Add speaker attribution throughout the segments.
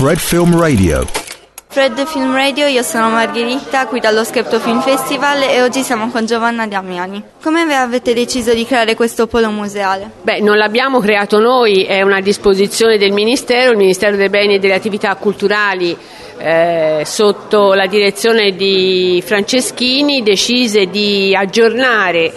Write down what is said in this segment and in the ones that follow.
Speaker 1: Fred Film Radio.
Speaker 2: Fred Film Radio, io sono Margherita, qui dallo Skepto Film Festival e oggi siamo con Giovanna Damiani. Come avete deciso di creare questo polo museale?
Speaker 3: Beh, non l'abbiamo creato noi, è una disposizione del Ministero, il Ministero dei Beni e delle Attività Culturali eh, sotto la direzione di Franceschini decise di aggiornare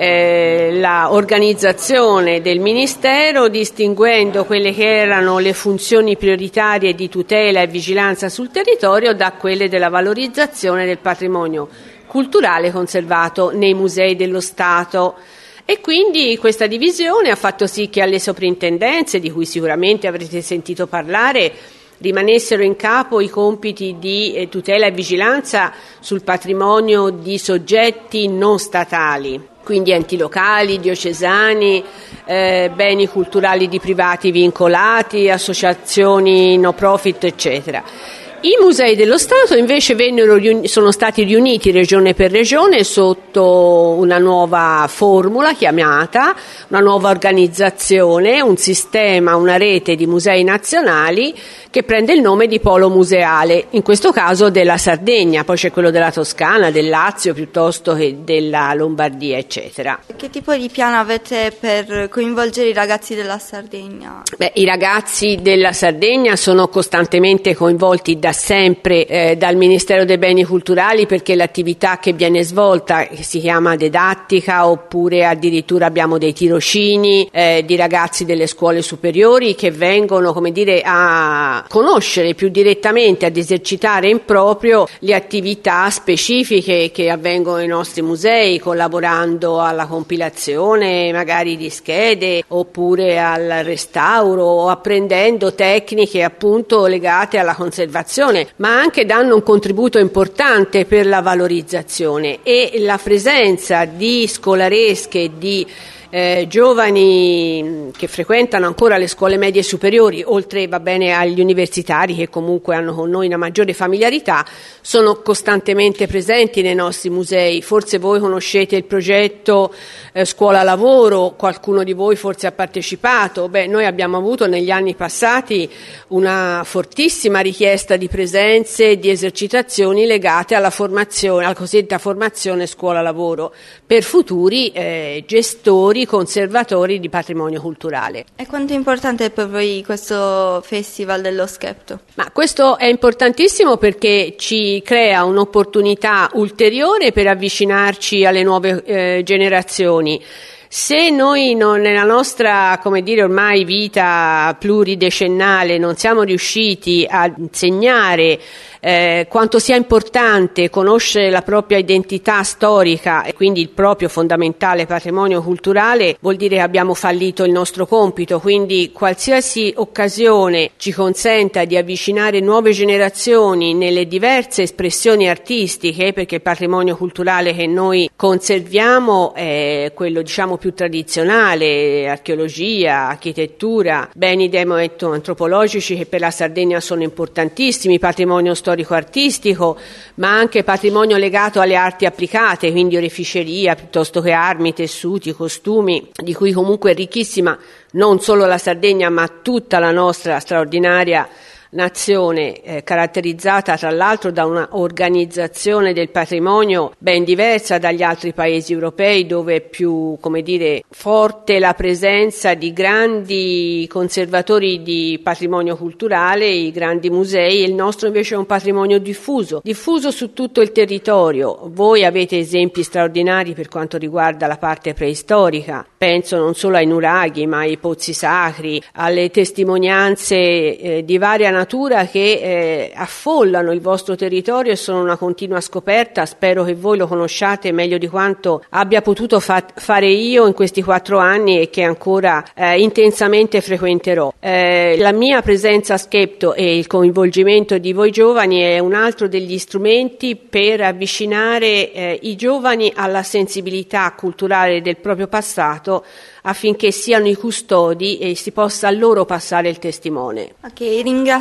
Speaker 3: eh, l'organizzazione del Ministero distinguendo quelle che erano le funzioni prioritarie di tutela e vigilanza sul territorio da quelle della valorizzazione del patrimonio culturale conservato nei musei dello Stato. E quindi questa divisione ha fatto sì che alle soprintendenze, di cui sicuramente avrete sentito parlare, rimanessero in capo i compiti di eh, tutela e vigilanza sul patrimonio di soggetti non statali quindi enti locali, diocesani, eh, beni culturali di privati vincolati, associazioni no profit, eccetera. I musei dello Stato invece vennero, sono stati riuniti regione per regione sotto una nuova formula chiamata, una nuova organizzazione, un sistema, una rete di musei nazionali che prende il nome di polo museale, in questo caso della Sardegna, poi c'è quello della Toscana, del Lazio piuttosto che della Lombardia, eccetera.
Speaker 2: Che tipo di piano avete per coinvolgere i ragazzi della Sardegna?
Speaker 3: Beh, I ragazzi della Sardegna sono costantemente coinvolti da sempre eh, dal Ministero dei Beni Culturali perché l'attività che viene svolta si chiama didattica oppure addirittura abbiamo dei tirocini eh, di ragazzi delle scuole superiori che vengono come dire a conoscere più direttamente, ad esercitare in proprio le attività specifiche che avvengono nei nostri musei, collaborando alla compilazione magari di schede oppure al restauro o apprendendo tecniche appunto legate alla conservazione, ma anche danno un contributo importante per la valorizzazione e la presenza di scolaresche di eh, giovani che frequentano ancora le scuole medie superiori, oltre va bene agli universitari che comunque hanno con noi una maggiore familiarità, sono costantemente presenti nei nostri musei. Forse voi conoscete il progetto eh, Scuola Lavoro, qualcuno di voi forse ha partecipato. Beh, noi abbiamo avuto negli anni passati una fortissima richiesta di presenze e di esercitazioni legate alla formazione, alla cosiddetta formazione Scuola Lavoro per futuri eh, gestori curatori, conservatori di patrimonio culturale.
Speaker 2: E quanto è importante per voi questo Festival dello Schepto?
Speaker 3: Ma questo è importantissimo perché ci crea un'opportunità ulteriore per avvicinarci alle nuove eh, generazioni. Se noi non, nella nostra, come dire, ormai vita pluridecennale non siamo riusciti a insegnare eh, quanto sia importante conoscere la propria identità storica e quindi il proprio fondamentale patrimonio culturale, vuol dire che abbiamo fallito il nostro compito, quindi qualsiasi occasione ci consenta di avvicinare nuove generazioni nelle diverse espressioni artistiche, perché il patrimonio culturale che noi conserviamo è quello diciamo più tradizionale, archeologia, architettura, beni demo-antropologici che per la Sardegna sono importantissimi, patrimonio storico storico-artistico, ma anche patrimonio legato alle arti applicate, quindi oreficeria piuttosto che armi, tessuti, costumi, di cui comunque è ricchissima non solo la Sardegna, ma tutta la nostra straordinaria nazione eh, caratterizzata tra l'altro da un'organizzazione del patrimonio ben diversa dagli altri paesi europei dove è più come dire, forte la presenza di grandi conservatori di patrimonio culturale, i grandi musei il nostro invece è un patrimonio diffuso, diffuso su tutto il territorio. Voi avete esempi straordinari per quanto riguarda la parte preistorica, penso non solo ai nuraghi ma ai pozzi sacri, alle testimonianze eh, di varia natura che eh, affollano il vostro territorio e sono una continua scoperta. Spero che voi lo conosciate meglio di quanto abbia potuto fa- fare io in questi quattro anni e che ancora eh, intensamente frequenterò. Eh, la mia presenza a Schepto e il coinvolgimento di voi giovani è un altro degli strumenti per avvicinare eh, i giovani alla sensibilità culturale del proprio passato affinché siano i custodi e si possa a loro passare il testimone.
Speaker 2: Ok,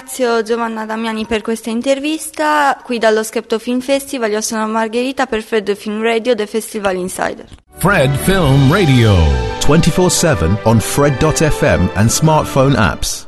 Speaker 2: ringrazio Giovanna Damiani per questa intervista. Qui dallo Skepto Film Festival io sono Margherita per Fred Film Radio, The Festival Insider.
Speaker 1: Fred Film Radio 24/7 on fred.fm and smartphone apps.